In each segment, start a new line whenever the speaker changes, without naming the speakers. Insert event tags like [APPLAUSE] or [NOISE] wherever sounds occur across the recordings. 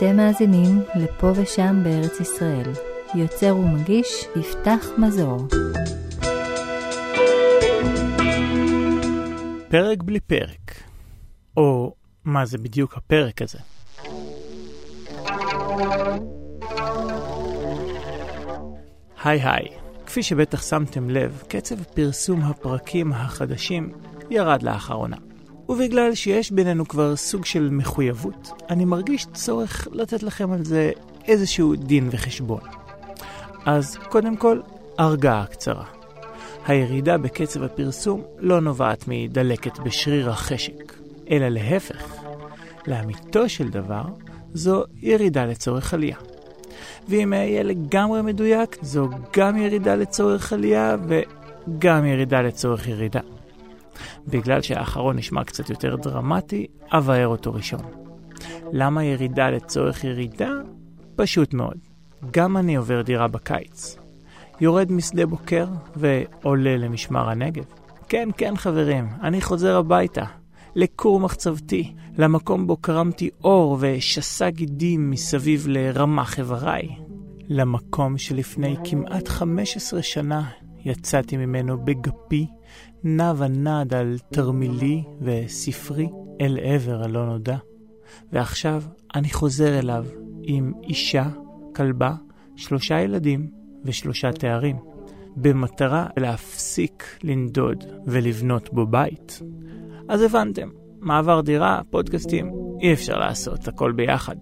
אתם מאזינים לפה ושם בארץ ישראל. יוצר ומגיש יפתח מזור.
פרק בלי פרק. או מה זה בדיוק הפרק הזה? היי היי, כפי שבטח שמתם לב, קצב פרסום הפרקים החדשים ירד לאחרונה. ובגלל שיש בינינו כבר סוג של מחויבות, אני מרגיש צורך לתת לכם על זה איזשהו דין וחשבון. אז קודם כל, הרגעה קצרה. הירידה בקצב הפרסום לא נובעת מדלקת בשריר החשק, אלא להפך. לאמיתו של דבר, זו ירידה לצורך עלייה. ואם אהיה לגמרי מדויק, זו גם ירידה לצורך עלייה וגם ירידה לצורך ירידה. בגלל שהאחרון נשמע קצת יותר דרמטי, אבאר אותו ראשון. למה ירידה לצורך ירידה? פשוט מאוד. גם אני עובר דירה בקיץ. יורד משדה בוקר ועולה למשמר הנגב. כן, כן, חברים, אני חוזר הביתה. לכור מחצבתי, למקום בו קרמתי אור ושסה גידים מסביב לרמ"ח איבריי. למקום שלפני כמעט 15 שנה יצאתי ממנו בגפי, נע ונד על תרמילי וספרי אל עבר הלא נודע. ועכשיו אני חוזר אליו עם אישה, כלבה, שלושה ילדים ושלושה תארים, במטרה להפסיק לנדוד ולבנות בו בית. אז הבנתם, מעבר דירה, פודקאסטים, אי אפשר לעשות הכל ביחד.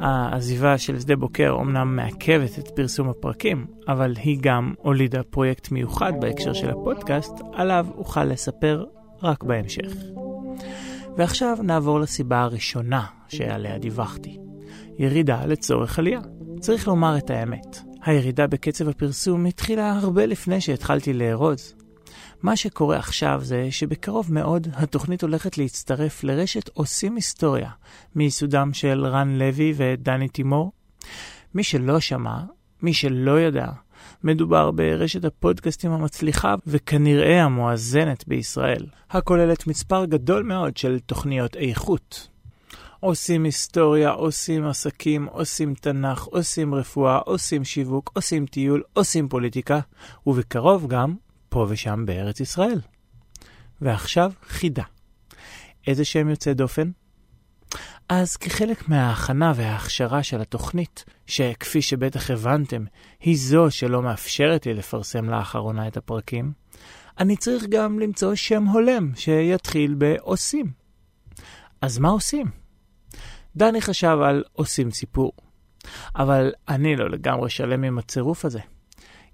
העזיבה של שדה בוקר אומנם מעכבת את פרסום הפרקים, אבל היא גם הולידה פרויקט מיוחד בהקשר של הפודקאסט, עליו אוכל לספר רק בהמשך. ועכשיו נעבור לסיבה הראשונה שעליה דיווחתי. ירידה לצורך עלייה. צריך לומר את האמת, הירידה בקצב הפרסום התחילה הרבה לפני שהתחלתי לארוז. מה שקורה עכשיו זה שבקרוב מאוד התוכנית הולכת להצטרף לרשת עושים היסטוריה מיסודם של רן לוי ודני תימור. מי שלא שמע, מי שלא ידע, מדובר ברשת הפודקאסטים המצליחה וכנראה המואזנת בישראל, הכוללת מספר גדול מאוד של תוכניות איכות. עושים היסטוריה, עושים עסקים, עושים תנ"ך, עושים רפואה, עושים שיווק, עושים טיול, עושים פוליטיקה, ובקרוב גם פה ושם בארץ ישראל. ועכשיו חידה. איזה שם יוצא דופן? אז כחלק מההכנה וההכשרה של התוכנית, שכפי שבטח הבנתם, היא זו שלא מאפשרת לי לפרסם לאחרונה את הפרקים, אני צריך גם למצוא שם הולם שיתחיל בעושים. אז מה עושים? דני חשב על עושים סיפור, אבל אני לא לגמרי שלם עם הצירוף הזה.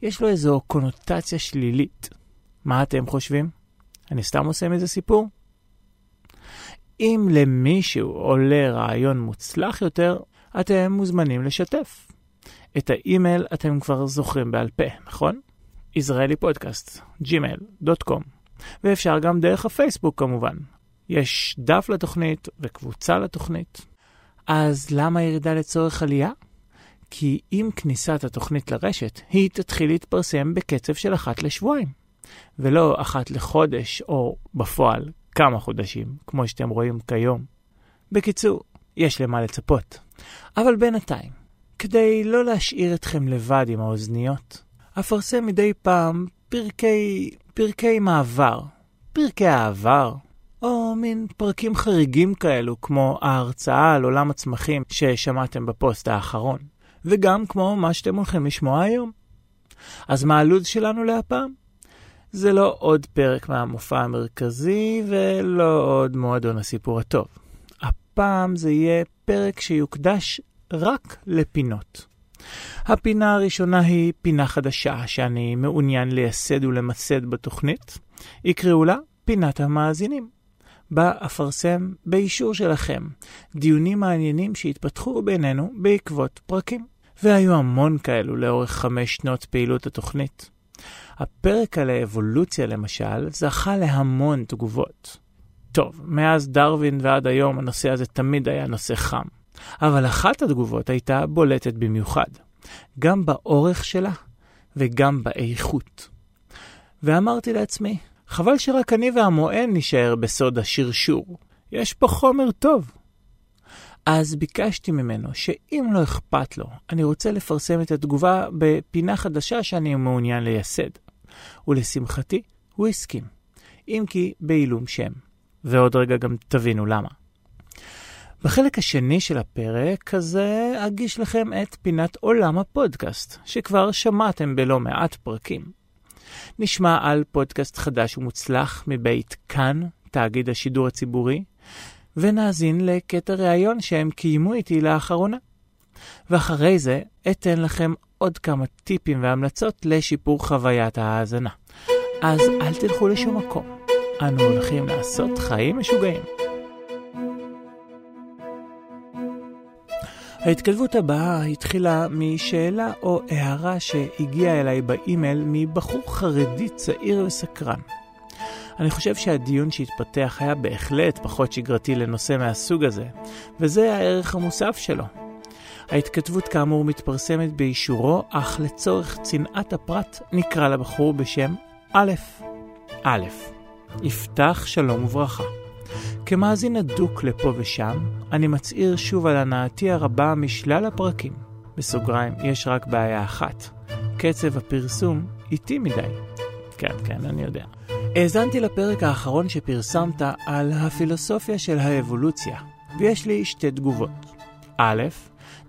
יש לו איזו קונוטציה שלילית. מה אתם חושבים? אני סתם עושה מזה סיפור? אם למישהו עולה רעיון מוצלח יותר, אתם מוזמנים לשתף. את האימייל אתם כבר זוכרים בעל פה, נכון? ישראלי פודקאסט, gmail.com ואפשר גם דרך הפייסבוק כמובן. יש דף לתוכנית וקבוצה לתוכנית. אז למה ירידה לצורך עלייה? כי עם כניסת התוכנית לרשת, היא תתחיל להתפרסם בקצב של אחת לשבועיים, ולא אחת לחודש או בפועל כמה חודשים, כמו שאתם רואים כיום. בקיצור, יש למה לצפות. אבל בינתיים, כדי לא להשאיר אתכם לבד עם האוזניות, אפרסם מדי פעם פרקי, פרקי מעבר, פרקי העבר, או מין פרקים חריגים כאלו, כמו ההרצאה על עולם הצמחים ששמעתם בפוסט האחרון. וגם כמו מה שאתם הולכים לשמוע היום. אז מה הלו"ז שלנו להפעם? זה לא עוד פרק מהמופע המרכזי ולא עוד מועדון הסיפור הטוב. הפעם זה יהיה פרק שיוקדש רק לפינות. הפינה הראשונה היא פינה חדשה שאני מעוניין לייסד ולמסד בתוכנית. יקראו לה פינת המאזינים. בה אפרסם באישור שלכם דיונים מעניינים שהתפתחו בינינו בעקבות פרקים. והיו המון כאלו לאורך חמש שנות פעילות התוכנית. הפרק על האבולוציה למשל זכה להמון תגובות. טוב, מאז דרווין ועד היום הנושא הזה תמיד היה נושא חם, אבל אחת התגובות הייתה בולטת במיוחד, גם באורך שלה וגם באיכות. ואמרתי לעצמי, חבל שרק אני והמוען נשאר בסוד השרשור, יש פה חומר טוב. אז ביקשתי ממנו שאם לא אכפת לו, אני רוצה לפרסם את התגובה בפינה חדשה שאני מעוניין לייסד. ולשמחתי, הוא הסכים. אם כי בעילום שם. ועוד רגע גם תבינו למה. בחלק השני של הפרק הזה אגיש לכם את פינת עולם הפודקאסט, שכבר שמעתם בלא מעט פרקים. נשמע על פודקאסט חדש ומוצלח מבית כאן, תאגיד השידור הציבורי, ונאזין לקטע ראיון שהם קיימו איתי לאחרונה. ואחרי זה אתן לכם עוד כמה טיפים והמלצות לשיפור חוויית ההאזנה. אז אל תלכו לשום מקום, אנו הולכים לעשות חיים משוגעים. ההתכתבות הבאה התחילה משאלה או הערה שהגיעה אליי באימייל מבחור חרדי צעיר וסקרן. אני חושב שהדיון שהתפתח היה בהחלט פחות שגרתי לנושא מהסוג הזה, וזה הערך המוסף שלו. ההתכתבות כאמור מתפרסמת באישורו, אך לצורך צנעת הפרט נקרא לבחור בשם א'. א', יפתח שלום וברכה. כמאזין הדוק לפה ושם, אני מצהיר שוב על הנאתי הרבה משלל הפרקים. בסוגריים, יש רק בעיה אחת. קצב הפרסום איטי מדי. כן, כן, אני יודע. האזנתי לפרק האחרון שפרסמת על הפילוסופיה של האבולוציה, ויש לי שתי תגובות. א',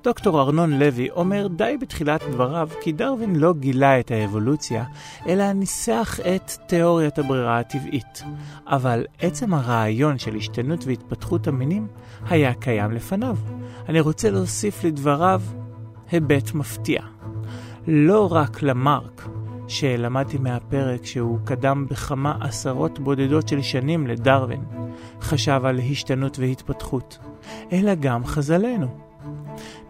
דוקטור ארנון לוי אומר די בתחילת דבריו כי דרווין לא גילה את האבולוציה, אלא ניסח את תיאוריית הברירה הטבעית. אבל עצם הרעיון של השתנות והתפתחות המינים היה קיים לפניו. אני רוצה להוסיף לדבריו היבט מפתיע. לא רק למרק, שלמדתי מהפרק שהוא קדם בכמה עשרות בודדות של שנים לדרווין, חשב על השתנות והתפתחות, אלא גם חז"לנו.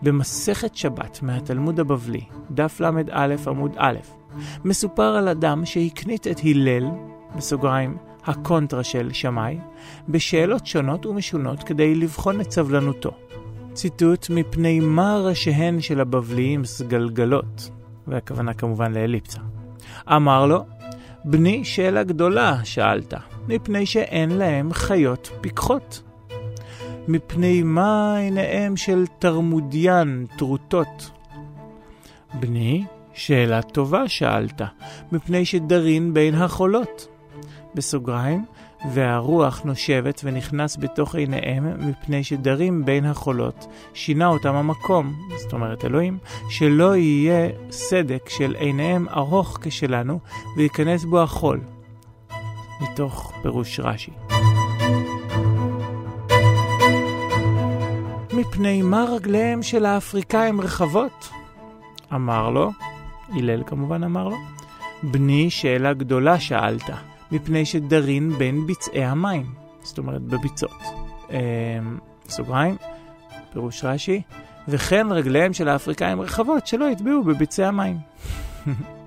במסכת שבת מהתלמוד הבבלי, דף ל"א עמוד א', מסופר על אדם שהקנית את הלל, בסוגריים, הקונטרה של שמאי, בשאלות שונות ומשונות כדי לבחון את סבלנותו. ציטוט מפני מה ראשיהן של הבבליים סגלגלות, והכוונה כמובן לאליפסה. אמר לו, בני שאלה גדולה, שאלת, מפני שאין להם חיות פיקחות. מפני מה עיניהם של תרמודיין טרוטות? בני, שאלה טובה שאלת, מפני שדרין בין החולות. בסוגריים, והרוח נושבת ונכנס בתוך עיניהם מפני שדרים בין החולות, שינה אותם המקום, זאת אומרת אלוהים, שלא יהיה סדק של עיניהם ארוך כשלנו, וייכנס בו החול. מתוך פירוש רש"י. מפני מה רגליהם של האפריקאים רחבות? אמר לו, הלל כמובן אמר לו, בני שאלה גדולה שאלת, מפני שדרין בין ביצעי המים, זאת אומרת בביצות. אה, סוגריים, פירוש רש"י, וכן רגליהם של האפריקאים רחבות שלא יטבעו בביצי המים. [LAUGHS]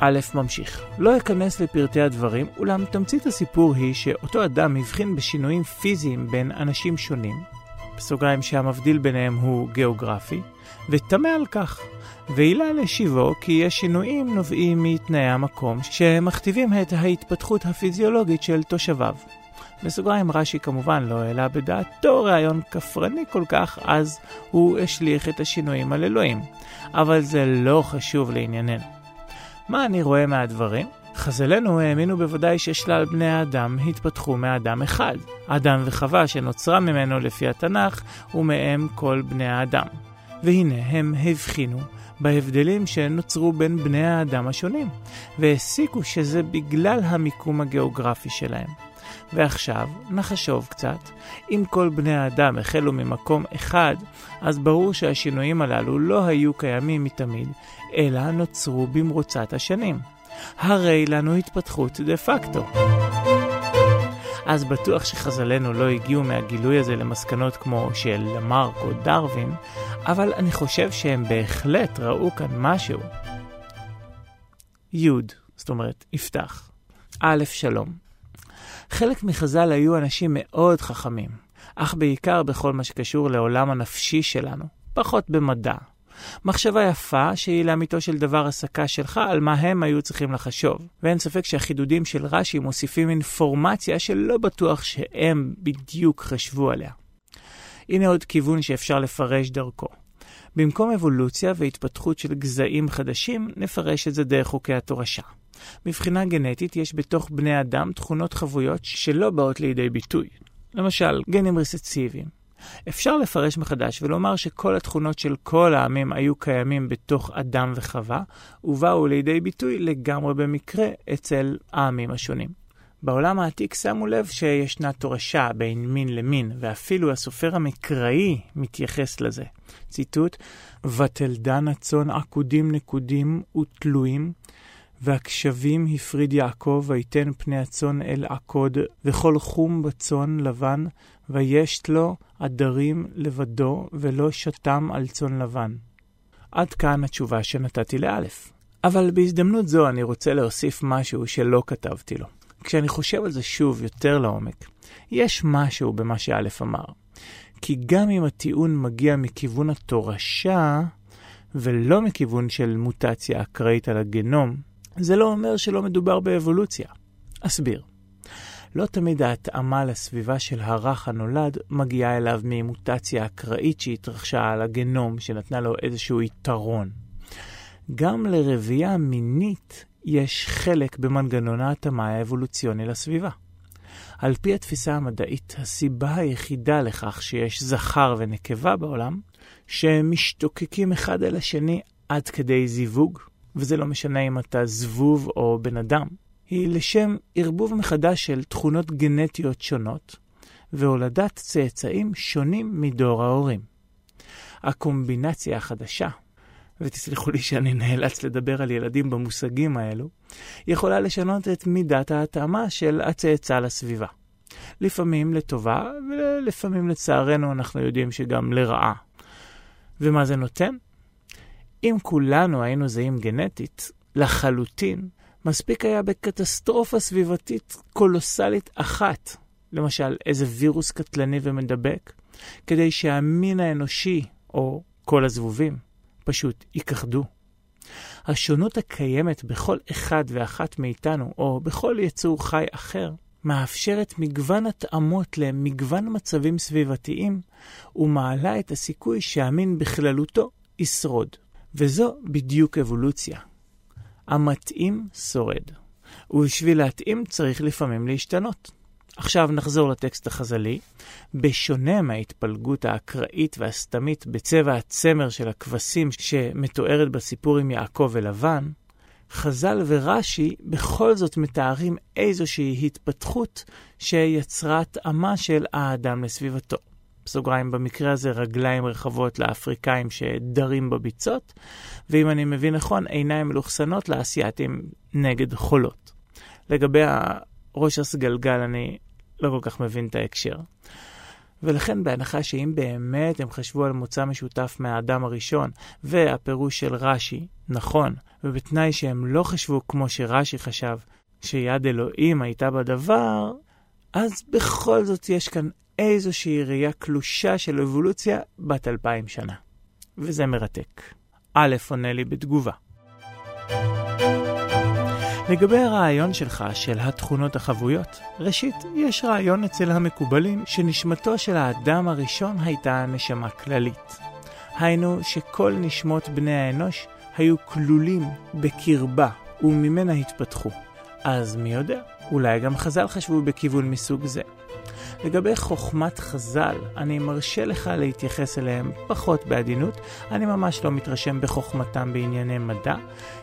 א' ממשיך. לא אכנס לפרטי הדברים, אולם תמצית הסיפור היא שאותו אדם הבחין בשינויים פיזיים בין אנשים שונים, בסוגריים שהמבדיל ביניהם הוא גיאוגרפי, ותמה על כך. ועילה לשיבו כי יש שינויים נובעים מתנאי המקום שמכתיבים את ההתפתחות הפיזיולוגית של תושביו. בסוגריים רש"י כמובן לא העלה בדעתו רעיון כפרני כל כך, אז הוא השליך את השינויים על אלוהים. אבל זה לא חשוב לענייננו. מה אני רואה מהדברים? חז"לינו האמינו בוודאי ששלל בני האדם התפתחו מאדם אחד. אדם וחווה שנוצרה ממנו לפי התנ"ך, ומהם כל בני האדם. והנה הם הבחינו בהבדלים שנוצרו בין בני האדם השונים, והסיקו שזה בגלל המיקום הגיאוגרפי שלהם. ועכשיו, נחשוב קצת, אם כל בני האדם החלו ממקום אחד, אז ברור שהשינויים הללו לא היו קיימים מתמיד, אלא נוצרו במרוצת השנים. הרי לנו התפתחות דה פקטו. אז בטוח שחז"לינו לא הגיעו מהגילוי הזה למסקנות כמו של למרק או דרווין, אבל אני חושב שהם בהחלט ראו כאן משהו. י', זאת אומרת, יפתח. א', שלום. חלק מחז"ל היו אנשים מאוד חכמים, אך בעיקר בכל מה שקשור לעולם הנפשי שלנו, פחות במדע, מחשבה יפה שהיא לאמיתו של דבר הסקה שלך על מה הם היו צריכים לחשוב. ואין ספק שהחידודים של רש"י מוסיפים אינפורמציה שלא בטוח שהם בדיוק חשבו עליה. הנה עוד כיוון שאפשר לפרש דרכו. במקום אבולוציה והתפתחות של גזעים חדשים, נפרש את זה דרך חוקי התורשה. מבחינה גנטית יש בתוך בני אדם תכונות חבויות שלא באות לידי ביטוי. למשל, גנים רסציביים. אפשר לפרש מחדש ולומר שכל התכונות של כל העמים היו קיימים בתוך אדם וחווה, ובאו לידי ביטוי לגמרי במקרה אצל העמים השונים. בעולם העתיק שמו לב שישנה תורשה בין מין למין, ואפילו הסופר המקראי מתייחס לזה. ציטוט: ותלדן הצאן עקודים נקודים ותלויים, והקשבים הפריד יעקב, ויתן פני הצאן אל עקוד, וכל חום בצאן לבן, וישת לו עדרים לבדו, ולא שתם על צאן לבן. עד כאן התשובה שנתתי לאלף. אבל בהזדמנות זו אני רוצה להוסיף משהו שלא כתבתי לו. כשאני חושב על זה שוב יותר לעומק, יש משהו במה שא' אמר. כי גם אם הטיעון מגיע מכיוון התורשה, ולא מכיוון של מוטציה אקראית על הגנום, זה לא אומר שלא מדובר באבולוציה. אסביר. לא תמיד ההתאמה לסביבה של הרך הנולד מגיעה אליו ממוטציה אקראית שהתרחשה על הגנום, שנתנה לו איזשהו יתרון. גם לרבייה מינית יש חלק במנגנון ההתאמה האבולוציוני לסביבה. על פי התפיסה המדעית, הסיבה היחידה לכך שיש זכר ונקבה בעולם, שהם משתוקקים אחד אל השני עד כדי זיווג, וזה לא משנה אם אתה זבוב או בן אדם, היא לשם ערבוב מחדש של תכונות גנטיות שונות, והולדת צאצאים שונים מדור ההורים. הקומבינציה החדשה ותסלחו לי שאני נאלץ לדבר על ילדים במושגים האלו, יכולה לשנות את מידת ההתאמה של הצאצא לסביבה. לפעמים לטובה, ולפעמים לצערנו אנחנו יודעים שגם לרעה. ומה זה נותן? אם כולנו היינו זהים גנטית, לחלוטין, מספיק היה בקטסטרופה סביבתית קולוסלית אחת, למשל איזה וירוס קטלני ומדבק, כדי שהמין האנושי, או כל הזבובים, פשוט ייכחדו. השונות הקיימת בכל אחד ואחת מאיתנו, או בכל יצור חי אחר, מאפשרת מגוון התאמות למגוון מצבים סביבתיים, ומעלה את הסיכוי שהמין בכללותו ישרוד. וזו בדיוק אבולוציה. המתאים שורד, ובשביל להתאים צריך לפעמים להשתנות. עכשיו נחזור לטקסט החז"לי. בשונה מההתפלגות האקראית והסתמית בצבע הצמר של הכבשים שמתוארת בסיפור עם יעקב ולבן, חז"ל ורש"י בכל זאת מתארים איזושהי התפתחות שיצרה התאמה של האדם לסביבתו. בסוגריים, במקרה הזה רגליים רחבות לאפריקאים שדרים בביצות, ואם אני מבין נכון, עיניים מלוכסנות לאסייתים נגד חולות. לגבי ראש הסגלגל אני לא כל כך מבין את ההקשר. ולכן בהנחה שאם באמת הם חשבו על מוצא משותף מהאדם הראשון, והפירוש של רש"י נכון, ובתנאי שהם לא חשבו כמו שרש"י חשב, שיד אלוהים הייתה בדבר, אז בכל זאת יש כאן איזושהי ראייה קלושה של אבולוציה בת אלפיים שנה. וזה מרתק. א' עונה לי בתגובה. לגבי הרעיון שלך של התכונות החבויות, ראשית, יש רעיון אצל המקובלים שנשמתו של האדם הראשון הייתה נשמה כללית. היינו שכל נשמות בני האנוש היו כלולים בקרבה וממנה התפתחו. אז מי יודע, אולי גם חז"ל חשבו בכיוון מסוג זה. לגבי חוכמת חז"ל, אני מרשה לך להתייחס אליהם פחות בעדינות, אני ממש לא מתרשם בחוכמתם בענייני מדע.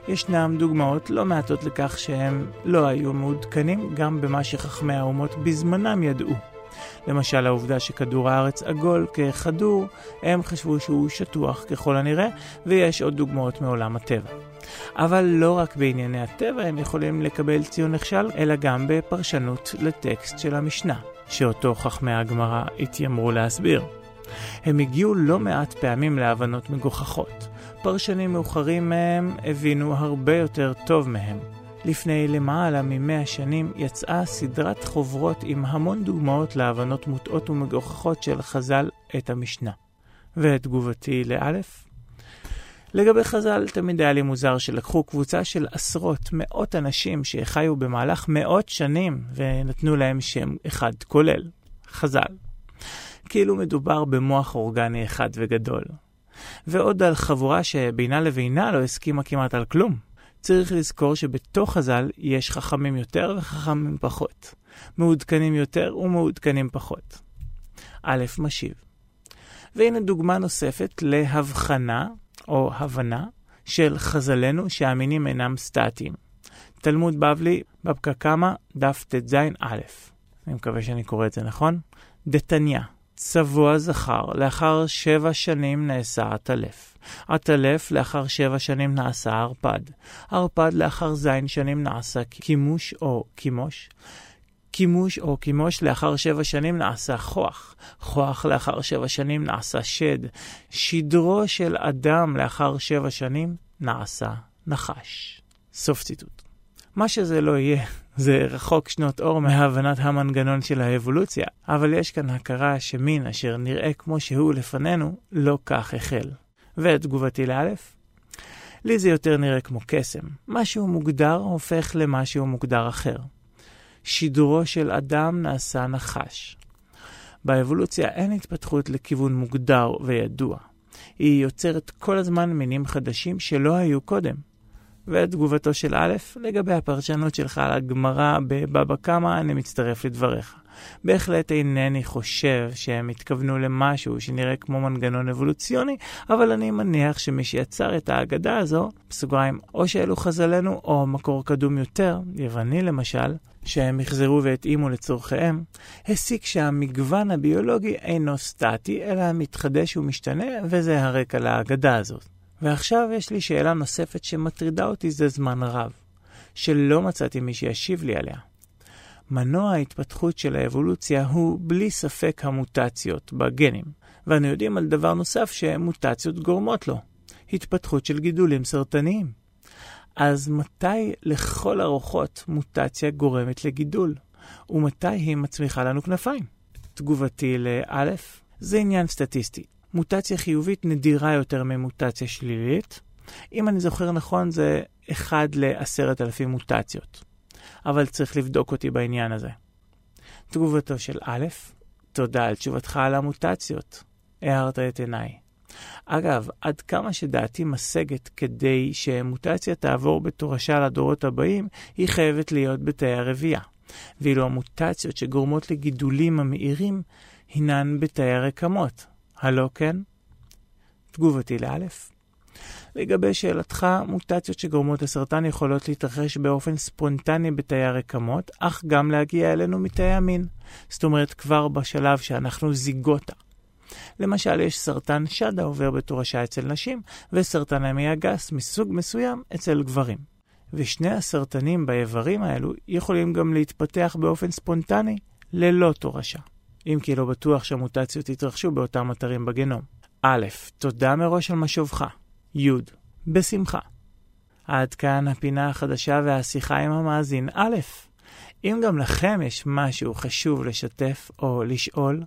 ישנם דוגמאות לא מעטות לכך שהם לא היו מעודכנים גם במה שחכמי האומות בזמנם ידעו. למשל העובדה שכדור הארץ עגול ככדור, הם חשבו שהוא שטוח ככל הנראה, ויש עוד דוגמאות מעולם הטבע. אבל לא רק בענייני הטבע הם יכולים לקבל ציון נכשל, אלא גם בפרשנות לטקסט של המשנה. שאותו חכמי הגמרא התיימרו להסביר. הם הגיעו לא מעט פעמים להבנות מגוחכות. פרשנים מאוחרים מהם הבינו הרבה יותר טוב מהם. לפני למעלה ממאה שנים יצאה סדרת חוברות עם המון דוגמאות להבנות מוטעות ומגוחכות של חז"ל את המשנה. ואת תגובתי לאלף? לגבי חז"ל, תמיד היה לי מוזר שלקחו קבוצה של עשרות, מאות אנשים שחיו במהלך מאות שנים ונתנו להם שם אחד כולל, חז"ל. כאילו מדובר במוח אורגני אחד וגדול. ועוד על חבורה שבינה לבינה לא הסכימה כמעט על כלום. צריך לזכור שבתוך חז"ל יש חכמים יותר וחכמים פחות. מעודכנים יותר ומעודכנים פחות. א' משיב. והנה דוגמה נוספת להבחנה או הבנה של חז"לנו שהמינים אינם סטטיים. תלמוד בבלי, בבקה קמא, דף ט"ז א'. אני מקווה שאני קורא את זה נכון. דתניא, צבוע זכר, לאחר שבע שנים נעשה עטלף. עטלף, לאחר שבע שנים נעשה ערפד. ערפד, לאחר זין שנים נעשה כימוש או כימוש. כימוש או כימוש לאחר שבע שנים נעשה כוח. כוח לאחר שבע שנים נעשה שד. שדרו של אדם לאחר שבע שנים נעשה נחש. סוף ציטוט. מה שזה לא יהיה, [LAUGHS] זה רחוק שנות אור מהבנת המנגנון של האבולוציה, אבל יש כאן הכרה שמין אשר נראה כמו שהוא לפנינו, לא כך החל. ותגובתי לאלף? לי זה יותר נראה כמו קסם. משהו מוגדר הופך למשהו מוגדר אחר. שידורו של אדם נעשה נחש. באבולוציה אין התפתחות לכיוון מוגדר וידוע. היא יוצרת כל הזמן מינים חדשים שלא היו קודם. ותגובתו של א', לגבי הפרשנות שלך על הגמרא בבבא קמא, אני מצטרף לדבריך. בהחלט אינני חושב שהם התכוונו למשהו שנראה כמו מנגנון אבולוציוני, אבל אני מניח שמי שיצר את האגדה הזו, בסוגריים, או שאלו חז"לנו, או מקור קדום יותר, יווני למשל, שהם יחזרו והתאימו לצורכיהם, הסיק שהמגוון הביולוגי אינו סטטי, אלא מתחדש ומשתנה, וזה הרקע לאגדה הזאת. ועכשיו יש לי שאלה נוספת שמטרידה אותי זה זמן רב, שלא מצאתי מי שישיב לי עליה. מנוע ההתפתחות של האבולוציה הוא בלי ספק המוטציות בגנים, ואנו יודעים על דבר נוסף שמוטציות גורמות לו, התפתחות של גידולים סרטניים. אז מתי לכל הרוחות מוטציה גורמת לגידול? ומתי היא מצמיחה לנו כנפיים? תגובתי לאלף, זה עניין סטטיסטי. מוטציה חיובית נדירה יותר ממוטציה שלילית. אם אני זוכר נכון, זה 1 ל-10,000 מוטציות. אבל צריך לבדוק אותי בעניין הזה. תגובתו של א', תודה על תשובתך על המוטציות. הארת את עיניי. אגב, עד כמה שדעתי משגת כדי שמוטציה תעבור בתורשה לדורות הבאים, היא חייבת להיות בתאי הרבייה. ואילו המוטציות שגורמות לגידולים המאירים, הינן בתאי הרקמות. הלא כן? תגובתי לאלף. לגבי שאלתך, מוטציות שגורמות לסרטן יכולות להתרחש באופן ספונטני בתאי הרקמות, אך גם להגיע אלינו מתאי המין. זאת אומרת, כבר בשלב שאנחנו זיגוטה. למשל, יש סרטן שד העובר בתורשה אצל נשים, וסרטן המי הגס מסוג מסוים אצל גברים. ושני הסרטנים באיברים האלו יכולים גם להתפתח באופן ספונטני, ללא תורשה. אם כי לא בטוח שהמוטציות יתרחשו באותם אתרים בגנום. א', תודה מראש על משובך. י. בשמחה. עד כאן הפינה החדשה והשיחה עם המאזין א'. אם גם לכם יש משהו חשוב לשתף או לשאול,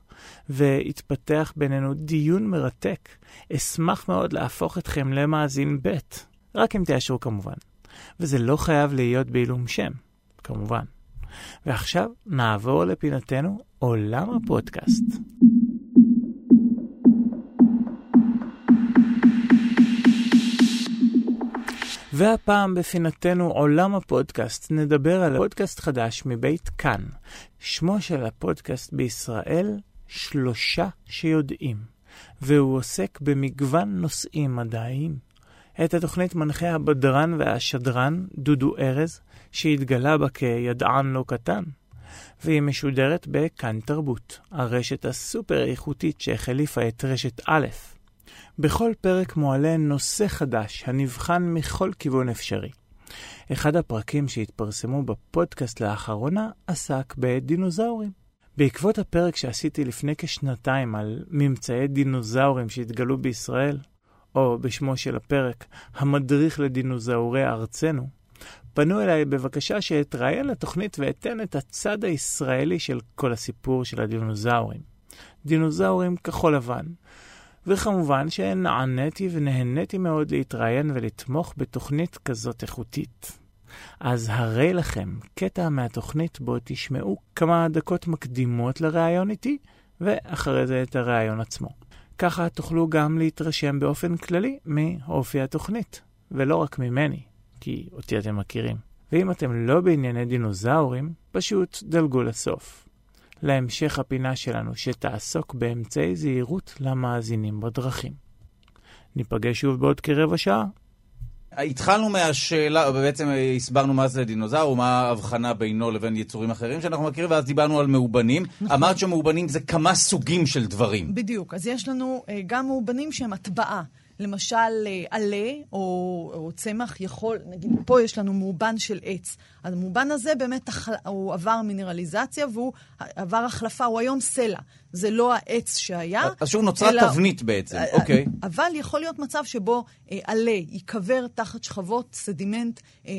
והתפתח בינינו דיון מרתק, אשמח מאוד להפוך אתכם למאזין ב', רק אם תאשרו כמובן. וזה לא חייב להיות בעילום שם, כמובן. ועכשיו נעבור לפינתנו עולם הפודקאסט. והפעם בפינתנו עולם הפודקאסט נדבר על פודקאסט חדש מבית כאן. שמו של הפודקאסט בישראל, שלושה שיודעים, והוא עוסק במגוון נושאים מדעיים. את התוכנית מנחה הבדרן והשדרן דודו ארז, שהתגלה בה כידען לא קטן. והיא משודרת בכאן תרבות, הרשת הסופר איכותית שהחליפה את רשת א'. בכל פרק מועלה נושא חדש הנבחן מכל כיוון אפשרי. אחד הפרקים שהתפרסמו בפודקאסט לאחרונה עסק בדינוזאורים. בעקבות הפרק שעשיתי לפני כשנתיים על ממצאי דינוזאורים שהתגלו בישראל, או בשמו של הפרק, המדריך לדינוזאורי ארצנו, פנו אליי בבקשה שאתראיין לתוכנית ואתן את הצד הישראלי של כל הסיפור של הדינוזאורים. דינוזאורים כחול לבן. וכמובן שנעניתי ונהניתי מאוד להתראיין ולתמוך בתוכנית כזאת איכותית. אז הרי לכם קטע מהתוכנית בו תשמעו כמה דקות מקדימות לראיון איתי, ואחרי זה את הראיון עצמו. ככה תוכלו גם להתרשם באופן כללי מאופי התוכנית, ולא רק ממני, כי אותי אתם מכירים. ואם אתם לא בענייני דינוזאורים, פשוט דלגו לסוף. להמשך הפינה שלנו שתעסוק באמצעי זהירות למאזינים בדרכים. ניפגש שוב בעוד כרבע שעה.
התחלנו מהשאלה, בעצם הסברנו מה זה דינוזאור, מה ההבחנה בינו לבין יצורים אחרים שאנחנו מכירים, ואז דיברנו על מאובנים. נכון. אמרת שמאובנים זה כמה סוגים של דברים.
בדיוק. אז יש לנו אה, גם מאובנים שהם הטבעה. למשל, אה, עלה או, או צמח יכול, נגיד, פה יש לנו מאובן של עץ. אז המאובן הזה באמת, הוא עבר מינרליזציה והוא עבר החלפה, הוא היום סלע. זה לא העץ שהיה.
אז שהוא נוצרה אלא... תבנית בעצם, אה, אוקיי.
אבל יכול להיות מצב שבו אה, עלה ייקבר תחת שכבות סדימנט, אה,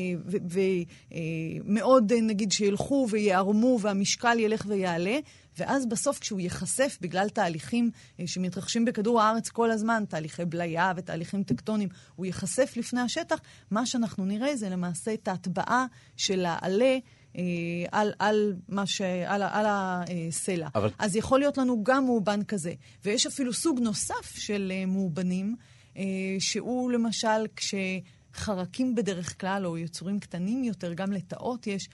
ומאוד, אה, נגיד, שילכו ויערמו והמשקל ילך ויעלה. ואז בסוף כשהוא ייחשף, בגלל תהליכים אה, שמתרחשים בכדור הארץ כל הזמן, תהליכי בליה ותהליכים טקטוניים, הוא ייחשף לפני השטח, מה שאנחנו נראה זה למעשה את ההטבעה של העלה. אה, על, על, ש, על, על הסלע. אבל... אז יכול להיות לנו גם מאובן כזה. ויש אפילו סוג נוסף של אה, מאובנים, שהוא למשל כשחרקים בדרך כלל, או יצורים קטנים יותר, גם לטאות יש,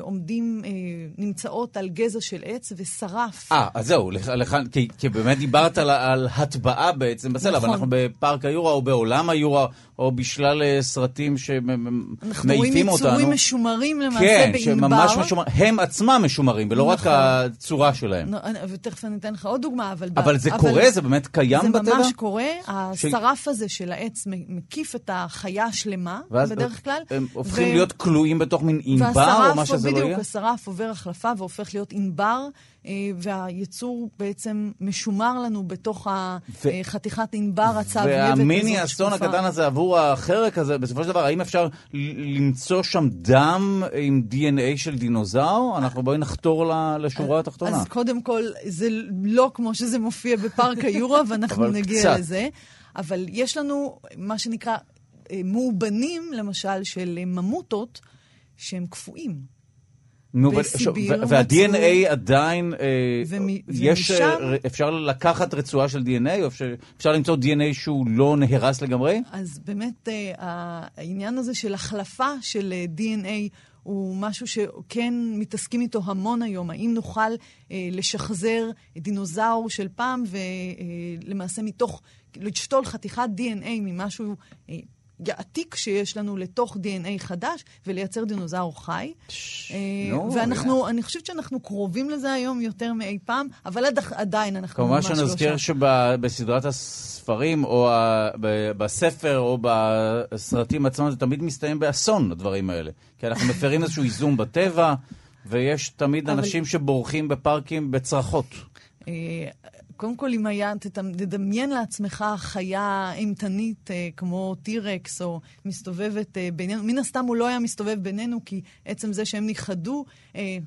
עומדים, אה, נמצאות על גזע של עץ ושרף.
אה, אז זהו, לך, כי, כי באמת דיברת על, על הטבעה בעצם בסלע, נכון. אבל אנחנו בפארק היורה או בעולם היורה, או בשלל אה, סרטים שמעיפים אותנו.
אנחנו רואים יצורים משומרים למעשה
כן,
בענבר. כן, שממש
משומרים, הם עצמם משומרים, ולא נכון. רק הצורה שלהם.
ותכף אני אתן לך עוד דוגמה, אבל...
אבל זה אבל קורה? זה באמת קיים
זה
בטבע?
זה ממש קורה. השרף ש... הזה של העץ מקיף את החיה השלמה, בדרך כלל.
הם הופכים ו... להיות כלואים בתוך מין ענבר? מה שזה
לא
יהיה?
בדיוק, השרף עובר החלפה והופך להיות ענבר, אה, והייצור בעצם משומר לנו בתוך ו... חתיכת ענבר הצהבייבת
הזאת והמיני אסון הקטן הזה עבור החרק הזה, בסופו של דבר, האם אפשר למצוא שם דם עם DNA של דינוזאור? אנחנו בואי נחתור לשורה התחתונה.
אז קודם כל, זה לא כמו שזה מופיע בפארק היורה, ואנחנו נגיע קצת. לזה. אבל יש לנו מה שנקרא אה, מאובנים, למשל, של ממוטות, שהם קפואים.
נו, בסיביר. וה-DNA עדיין, אה, ומ, יש, ומשם... אה, אפשר לקחת רצועה של DNA, או אפשר, אפשר למצוא DNA שהוא לא נהרס לגמרי?
אז באמת אה, העניין הזה של החלפה של DNA הוא משהו שכן מתעסקים איתו המון היום. האם נוכל אה, לשחזר דינוזאור של פעם ולמעשה מתוך, לשתול חתיכת DNA ממשהו אה, עתיק שיש לנו לתוך DNA חדש ולייצר דינוזאור חי. אה, ואנחנו, אני חושבת שאנחנו קרובים לזה היום יותר מאי פעם, אבל עד, עדיין אנחנו ממש לא שם.
כמובן שנזכיר שבסדרת הספרים, או בספר, או בסרטים עצמם, זה תמיד מסתיים באסון, הדברים האלה. כי אנחנו [LAUGHS] מפרים איזשהו איזון בטבע, ויש תמיד אנשים שבורחים בפארקים בצרחות.
אה, קודם כל, אם היה, תדמיין לעצמך חיה אימתנית אה, כמו טירקס, או מסתובבת אה, בינינו, מן הסתם הוא לא היה מסתובב בינינו, כי עצם זה שהם נכחדו, אה,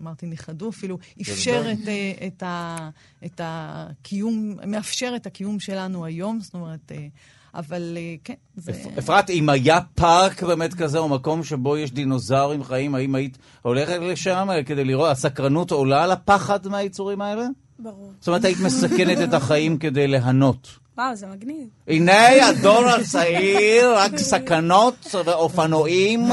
אמרתי נכחדו אפילו, אפשר את, אה, את, ה, את הקיום, מאפשר את הקיום שלנו היום, זאת אומרת... אה, אבל אה, כן, זה...
אפרת, אם היה פארק באמת כזה, או מקום שבו יש דינוזאורים חיים, האם היית הולכת לשם כדי לראות, הסקרנות עולה על הפחד מהיצורים האלה?
ברור.
זאת אומרת, היית מסכנת את החיים כדי ליהנות.
וואו, זה מגניב.
הנה הדור הצעיר, רק סכנות ואופנועים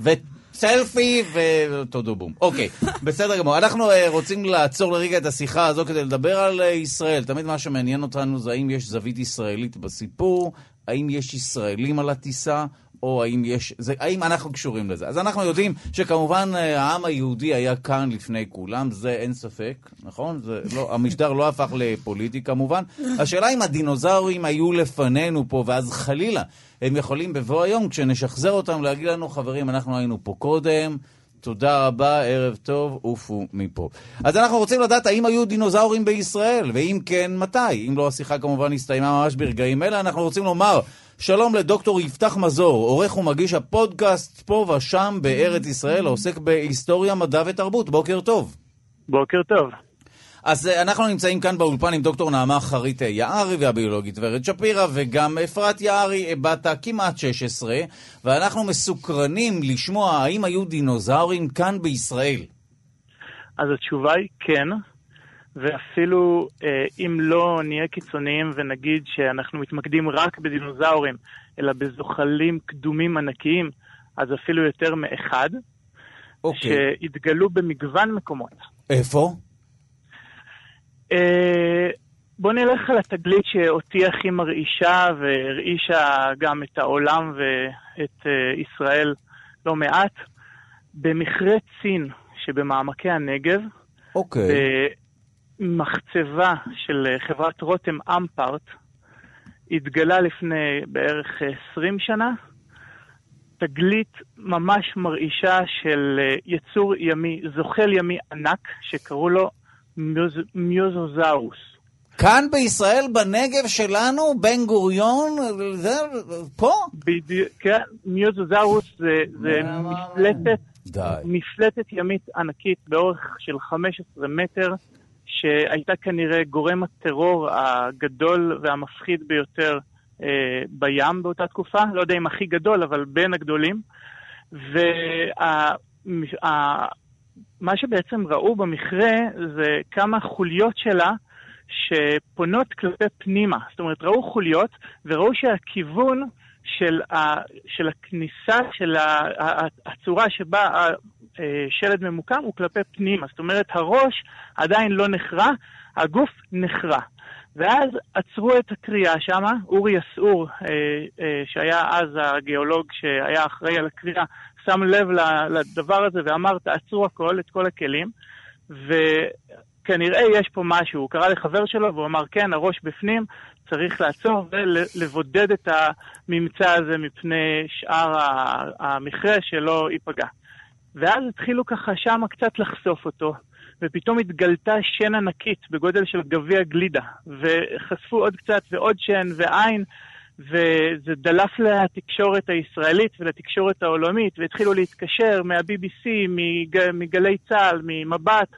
וסלפי ותודו בום. אוקיי, בסדר גמור. אנחנו אה, רוצים לעצור לרגע את השיחה הזו כדי לדבר על אה, ישראל. תמיד מה שמעניין אותנו זה האם יש זווית ישראלית בסיפור, האם יש ישראלים על הטיסה, או האם יש, זה, האם אנחנו קשורים לזה. אז אנחנו יודעים שכמובן אה, העם היהודי היה כאן לפני כולם, זה אין ספק, נכון? זה לא, המשדר לא הפך לפוליטי כמובן. השאלה אם הדינוזאורים היו לפנינו פה, ואז חלילה הם יכולים בבוא היום, כשנשחזר אותם, להגיד לנו, חברים, אנחנו היינו פה קודם. תודה רבה, ערב טוב, עופו מפה. אז אנחנו רוצים לדעת האם היו דינוזאורים בישראל, ואם כן, מתי. אם לא, השיחה כמובן הסתיימה ממש ברגעים אלה. אנחנו רוצים לומר שלום לדוקטור יפתח מזור, עורך ומגיש הפודקאסט פה ושם בארץ ישראל, העוסק בהיסטוריה, מדע ותרבות. בוקר טוב.
בוקר טוב.
אז אה, אנחנו נמצאים כאן באולפן עם דוקטור נעמה חרית יערי והביולוגית ורד שפירא, וגם אפרת יערי בת כמעט 16, ואנחנו מסוקרנים לשמוע האם היו דינוזאורים כאן בישראל.
אז התשובה היא כן.
ואפילו אה, אם לא נהיה קיצוניים ונגיד שאנחנו מתמקדים רק בדינוזאורים, אלא בזוחלים קדומים ענקיים, אז אפילו יותר מאחד,
אוקיי.
שהתגלו במגוון מקומות.
איפה?
אה, בוא נלך על התגלית שאותי הכי מרעישה והרעישה גם את העולם ואת אה, ישראל לא מעט. במכרה צין שבמעמקי הנגב,
אוקיי.
במחצבה של אה, חברת רותם אמפרט, התגלה לפני בערך 20 שנה תגלית ממש מרעישה של אה, יצור ימי, זוחל ימי ענק, שקראו לו מיוז, מיוזוזאוס.
כאן בישראל, בנגב שלנו, בן גוריון, זה, פה?
בדיוק, כן, מיוזוזאוס זה, זה מפלטת,
די.
מפלטת ימית ענקית באורך של 15 מטר, שהייתה כנראה גורם הטרור הגדול והמפחיד ביותר אה, בים באותה תקופה, לא יודע אם הכי גדול, אבל בין הגדולים. ומה שבעצם ראו במכרה זה כמה חוליות שלה שפונות כלפי פנימה. זאת אומרת, ראו חוליות וראו שהכיוון של, ה, של הכניסה, של ה, הצורה שבה השלד ממוקם הוא כלפי פנימה. זאת אומרת, הראש עדיין לא נחרע, הגוף נחרע. ואז עצרו את הקריאה שם, אורי יסעור, אה, אה, שהיה אז הגיאולוג שהיה אחראי על הקריאה, שם לב לדבר הזה ואמר, תעצרו הכל, את כל הכלים, וכנראה יש פה משהו. הוא קרא לחבר שלו והוא אמר, כן, הראש בפנים, צריך לעצור ולבודד את הממצא הזה מפני שאר המכרה שלא ייפגע. ואז התחילו ככה שמה קצת לחשוף אותו, ופתאום התגלתה שן ענקית בגודל של גביע גלידה, וחשפו עוד קצת ועוד שן ועין, וזה דלף לתקשורת הישראלית ולתקשורת העולמית, והתחילו להתקשר מה-BBC, מג... מגלי צה"ל, ממבט,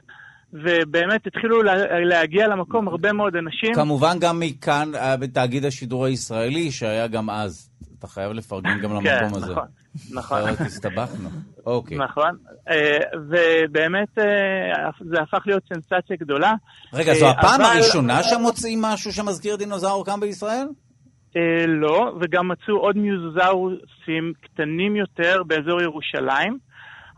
ובאמת התחילו להגיע למקום הרבה מאוד אנשים.
כמובן גם מכאן, אה, בתאגיד השידור הישראלי, שהיה גם אז. אתה חייב לפרגן גם למקום
כן,
הזה.
נכון, נכון.
אחרת הסתבכנו. אוקיי.
נכון, אה, ובאמת אה, זה הפך להיות סנסציה גדולה.
רגע, זו
אה,
הפעם הראשונה שמוצאים משהו שמזכיר דינוזאור כאן בישראל?
לא, וגם מצאו עוד מיוזאורוסים קטנים יותר באזור ירושלים,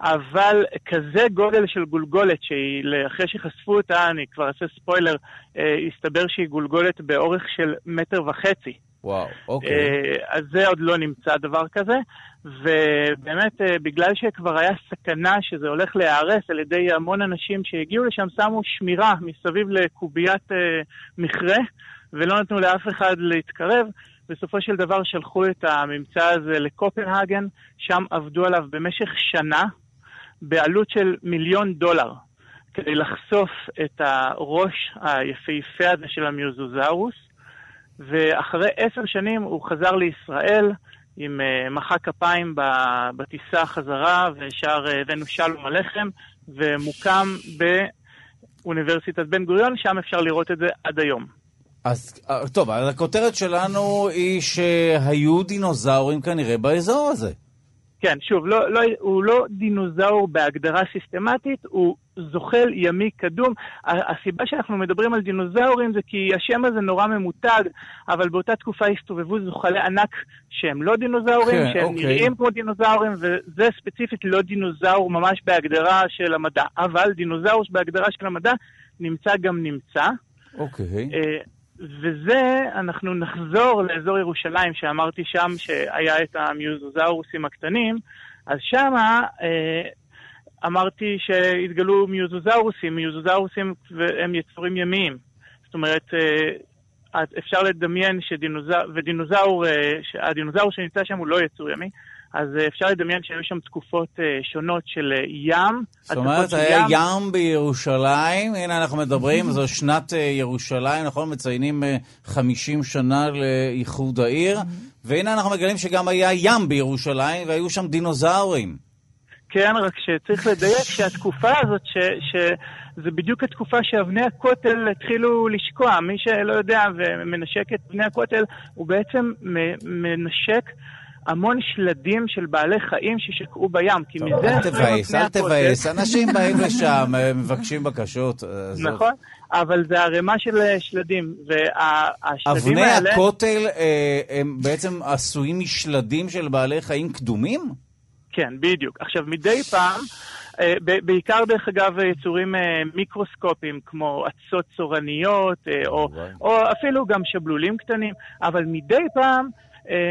אבל כזה גודל של גולגולת, שהיא, אחרי שחשפו אותה, אני כבר אעשה ספוילר, הסתבר שהיא גולגולת באורך של מטר וחצי.
וואו, אוקיי.
אה, אז זה עוד לא נמצא דבר כזה, ובאמת, אה, בגלל שכבר היה סכנה שזה הולך להיהרס על ידי המון אנשים שהגיעו לשם, שמו שמירה מסביב לקוביית אה, מכרה, ולא נתנו לאף אחד להתקרב. בסופו של דבר שלחו את הממצא הזה לקופנהגן, שם עבדו עליו במשך שנה, בעלות של מיליון דולר, כדי לחשוף את הראש היפהפה הזה של המיוזוזאורוס. ואחרי עשר שנים הוא חזר לישראל עם uh, מחא כפיים בטיסה חזרה, ושר uh, הבאנו שלום הלחם, ומוקם באוניברסיטת בן גוריון, שם אפשר לראות את זה עד היום.
אז אה, טוב, הכותרת שלנו היא שהיו דינוזאורים כנראה באזור הזה.
כן, שוב, לא, לא, הוא לא דינוזאור בהגדרה סיסטמטית, הוא זוחל ימי קדום. הסיבה שאנחנו מדברים על דינוזאורים זה כי השם הזה נורא ממותג, אבל באותה תקופה הסתובבו זוחלי ענק שהם לא דינוזאורים,
כן,
שהם
אוקיי.
נראים כמו דינוזאורים, וזה ספציפית לא דינוזאור ממש בהגדרה של המדע. אבל דינוזאור בהגדרה של המדע נמצא גם נמצא.
אוקיי.
אה, וזה, אנחנו נחזור לאזור ירושלים, שאמרתי שם שהיה את המיוזוזאורוסים הקטנים, אז שמה אה, אמרתי שהתגלו מיוזוזאורוסים, מיוזוזאורוסים הם יצורים ימיים. זאת אומרת, אה, אפשר לדמיין שדינוזאור, ודינוזאור, אה, שהדינוזאור שנמצא שם הוא לא יצור ימי, אז אה, אפשר לדמיין שהיו שם תקופות אה, שונות של אה, ים.
זאת אומרת, היה ים בירושלים, הנה אנחנו מדברים, זו שנת ירושלים, נכון? מציינים אה, 50 שנה לאיחוד העיר, והנה אנחנו מגלים שגם היה ים בירושלים, והיו שם דינוזאורים.
כן, רק שצריך לדייק שהתקופה הזאת, ש, שזה בדיוק התקופה שאבני הכותל התחילו לשקוע. מי שלא יודע ומנשק את אבני הכותל, הוא בעצם מנשק המון שלדים של בעלי חיים ששקעו בים, כי
טוב,
מזה...
אל תבאס, אל. תבאס, אנשים באים [LAUGHS] לשם, מבקשים בקשות. אה.
נכון, אבל זה ערימה של אה, שלדים, והשלדים
אבני
האלה...
הכותל אה, הם בעצם עשויים משלדים של בעלי חיים קדומים?
כן, בדיוק. עכשיו, מדי פעם, בעיקר דרך אגב יצורים מיקרוסקופיים כמו אצות צורניות, או. או אפילו גם שבלולים קטנים, אבל מדי פעם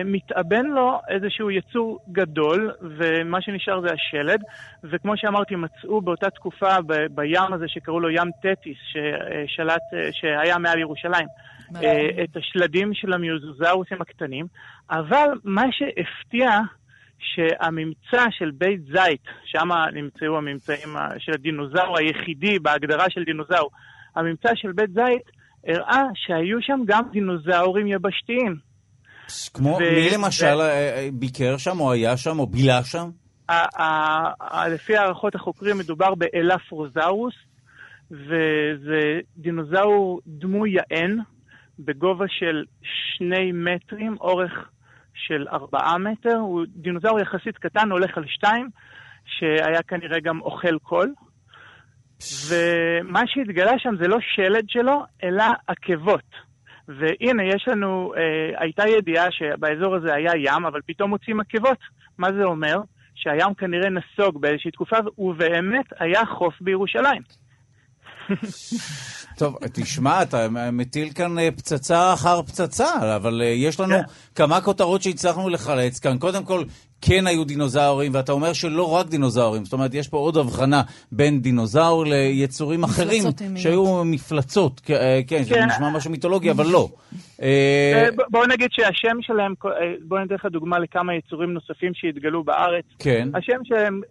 מתאבן לו איזשהו יצור גדול, ומה שנשאר זה השלד, וכמו שאמרתי, מצאו באותה תקופה ב- בים הזה שקראו לו ים תטיס, ששלט, אה, שהיה מעל ירושלים. אה, את השלדים של המיוזוזאורוסים הקטנים, אבל מה שהפתיע, שהממצא של בית זית, שם נמצאו הממצאים של הדינוזאור היחידי בהגדרה של דינוזאור, הממצא של בית זית הראה שהיו שם גם דינוזאורים יבשתיים.
כמו,
ו-
מי למשל
ו-
אה, אה, ביקר שם, או היה שם, או בילה שם?
ה- ה- ה- לפי הערכות החוקרים מדובר באלפרוזאורוס, וזה דינוזאור דמוי יען, בגובה של שני מטרים, אורך של ארבעה מטר. הוא דינוזאור יחסית קטן, הולך על שתיים, שהיה כנראה גם אוכל קול. ומה שהתגלה שם זה לא שלד שלו, אלא עקבות. והנה, יש לנו, אה, הייתה ידיעה שבאזור הזה היה ים, אבל פתאום מוצאים עקבות. מה זה אומר? שהים כנראה נסוג באיזושהי תקופה, ובאמת היה חוף בירושלים. [LAUGHS]
טוב, תשמע, אתה מטיל כאן אה, פצצה אחר פצצה, אבל אה, יש לנו
כן.
כמה כותרות שהצלחנו לחלץ כאן. קודם כל, כן היו דינוזאורים, ואתה אומר שלא רק דינוזאורים, זאת אומרת, יש פה עוד הבחנה בין דינוזאור ליצורים אחרים. שהיו מפלצות, אה, כן, זה
כן.
נשמע משהו מיתולוגי, אבל לא. אה,
אה, בואו נגיד שהשם שלהם, בואו ניתן לך דוגמה לכמה יצורים נוספים שהתגלו בארץ.
כן.
השם שלהם,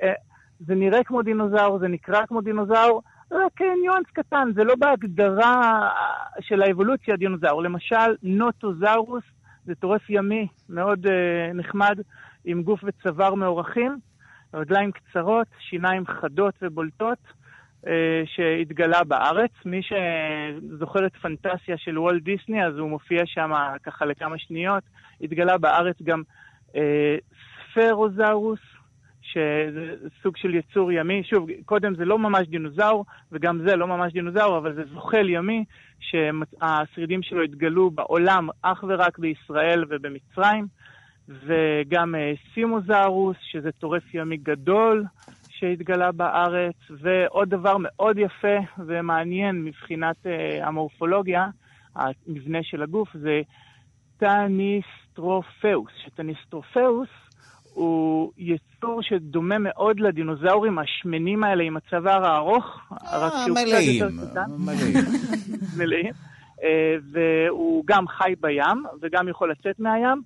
זה נראה כמו דינוזאור, זה נקרא כמו דינוזאור, רק ניואנס קטן, זה לא בהגדרה של האבולוציה דינוזאור. למשל, נוטוזאורוס, זה טורף ימי מאוד נחמד, עם גוף וצוואר מאורכים, רגליים קצרות, שיניים חדות ובולטות, אה, שהתגלה בארץ. מי שזוכר את פנטסיה של וולט דיסני, אז הוא מופיע שם ככה לכמה שניות. התגלה בארץ גם אה, ספרוזאורוס, שזה סוג של יצור ימי. שוב, קודם זה לא ממש דינוזאור, וגם זה לא ממש דינוזאור, אבל זה זוחל ימי, שהשרידים שלו התגלו בעולם אך ורק בישראל ובמצרים. וגם אה, סימוזאורוס, שזה טורף ימי גדול שהתגלה בארץ, ועוד דבר מאוד יפה ומעניין מבחינת אה, המורפולוגיה, המבנה של הגוף, זה טניסטרופאוס. שטניסטרופאוס הוא יצור שדומה מאוד לדינוזאורים השמנים האלה עם הצוואר הארוך, רק
אה,
שהוא קצת יותר קטן. [LAUGHS]
מלאים.
מלאים, והוא גם חי בים וגם יכול לצאת מהים,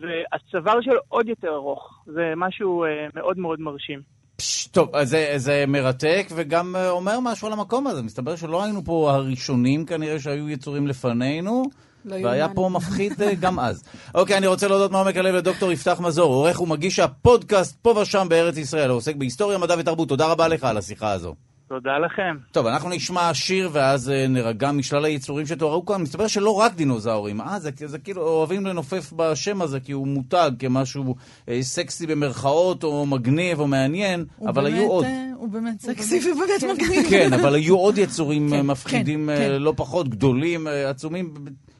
והצוואר שלו עוד יותר ארוך. זה משהו אה, מאוד מאוד מרשים.
פש, טוב, אז זה, זה מרתק וגם אה, אומר משהו על המקום הזה. מסתבר שלא היינו פה הראשונים כנראה שהיו יצורים לפנינו,
לא
והיה. פה מפחיד אה, גם אז. אוקיי, אני רוצה להודות מעומק הלב לדוקטור יפתח מזור, עורך ומגיש הפודקאסט פה ושם בארץ ישראל, העוסק בהיסטוריה, מדע ותרבות. תודה רבה לך על השיחה הזו.
תודה לכם.
טוב, אנחנו נשמע שיר ואז אה, נירגע משלל היצורים שתוארו כאן. מסתבר שלא רק דינוזאורים, אה, זה, זה כאילו אוהבים לנופף בשם הזה כי הוא מותג כמשהו אה, סקסי במרכאות או מגניב או מעניין, אבל
באמת,
היו עוד.
אה, הוא באמת סקסי ובאמת מגניב. [LAUGHS]
כן, אבל היו עוד יצורים
כן,
אה, מפחידים
כן, כן.
לא פחות, גדולים, עצומים,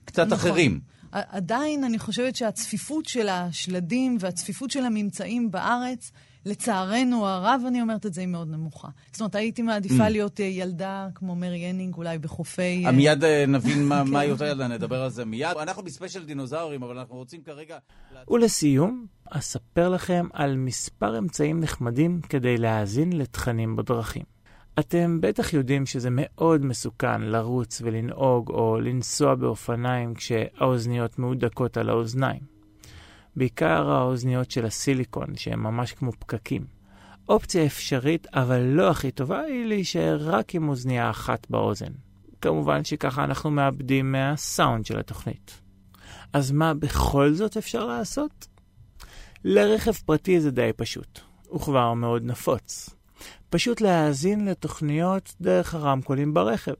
קצת
נכון.
אחרים.
עדיין אני חושבת שהצפיפות של השלדים והצפיפות של הממצאים בארץ, לצערנו הרב, אני אומרת את זה, היא מאוד נמוכה. זאת אומרת, הייתי מעדיפה להיות אה, ילדה כמו מרי אנינג, אולי בחופי...
אה, מיד אה, נבין מה- [LAUGHS]
כן.
מה יותר ילדה, נדבר על זה מיד. אנחנו בספיישל דינוזאורים, אבל אנחנו רוצים כרגע...
ולסיום, אספר לכם על מספר אמצעים נחמדים כדי להאזין לתכנים בדרכים. אתם בטח יודעים שזה מאוד מסוכן לרוץ ולנהוג או לנסוע באופניים כשהאוזניות מהודקות על האוזניים. בעיקר האוזניות של הסיליקון, שהן ממש כמו פקקים. אופציה אפשרית, אבל לא הכי טובה, היא להישאר רק עם אוזנייה אחת באוזן. כמובן שככה אנחנו מאבדים מהסאונד של התוכנית. אז מה בכל זאת אפשר לעשות? לרכב פרטי זה די פשוט, וכבר מאוד נפוץ. פשוט להאזין לתוכניות דרך הרמקולים ברכב.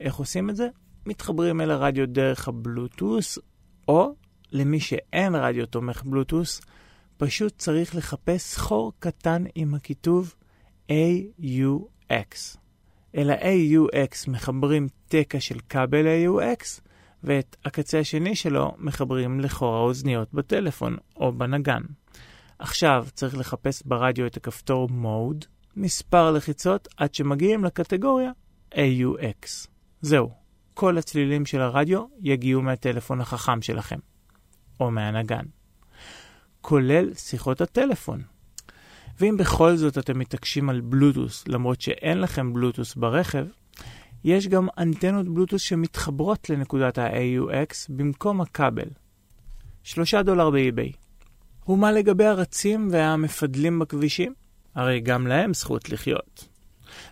איך עושים את זה? מתחברים אל הרדיו דרך הבלוטוס, או למי שאין רדיו תומך בלוטוס, פשוט צריך לחפש חור קטן עם הכיתוב AUX. אל ה-AUX מחברים תקע של כבל AUX, ואת הקצה השני שלו מחברים לחור האוזניות בטלפון או בנגן. עכשיו צריך לחפש ברדיו את הכפתור Mode, מספר לחיצות עד שמגיעים לקטגוריה AUX. זהו, כל הצלילים של הרדיו יגיעו מהטלפון החכם שלכם, או מהנגן, כולל שיחות הטלפון. ואם בכל זאת אתם מתעקשים על בלוטוס, למרות שאין לכם בלוטוס ברכב, יש גם אנטנות בלוטוס שמתחברות לנקודת ה-AUX במקום הכבל. שלושה דולר באי-ביי. ומה לגבי הרצים והמפדלים בכבישים? הרי גם להם זכות לחיות.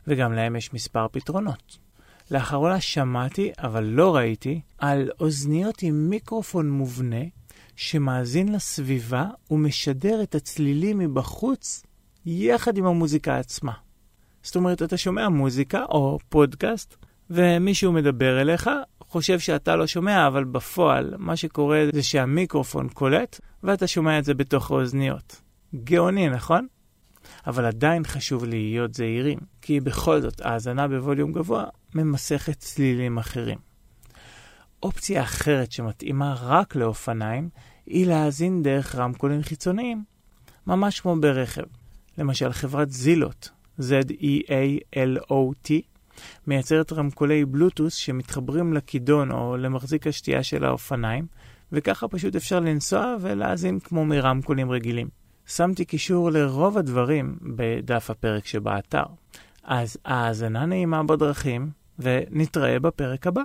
וגם להם יש מספר פתרונות. לאחרונה שמעתי, אבל לא ראיתי, על אוזניות עם מיקרופון מובנה שמאזין לסביבה ומשדר את הצלילים מבחוץ יחד עם המוזיקה עצמה. זאת אומרת, אתה שומע מוזיקה או פודקאסט, ומישהו מדבר אליך, חושב שאתה לא שומע, אבל בפועל מה שקורה זה שהמיקרופון קולט, ואתה שומע את זה בתוך האוזניות. גאוני, נכון? אבל עדיין חשוב להיות זהירים, כי בכל זאת האזנה בווליום גבוה ממסכת צלילים אחרים. אופציה אחרת שמתאימה רק לאופניים היא להאזין דרך רמקולים חיצוניים, ממש כמו ברכב. למשל חברת זילות, Z-E-A-L-O-T, מייצרת רמקולי בלוטוס שמתחברים לכידון או למחזיק השתייה של האופניים, וככה פשוט אפשר לנסוע ולהאזין כמו מרמקולים רגילים. שמתי קישור לרוב הדברים בדף הפרק שבאתר. אז האזנה נעימה בדרכים, ונתראה בפרק הבא.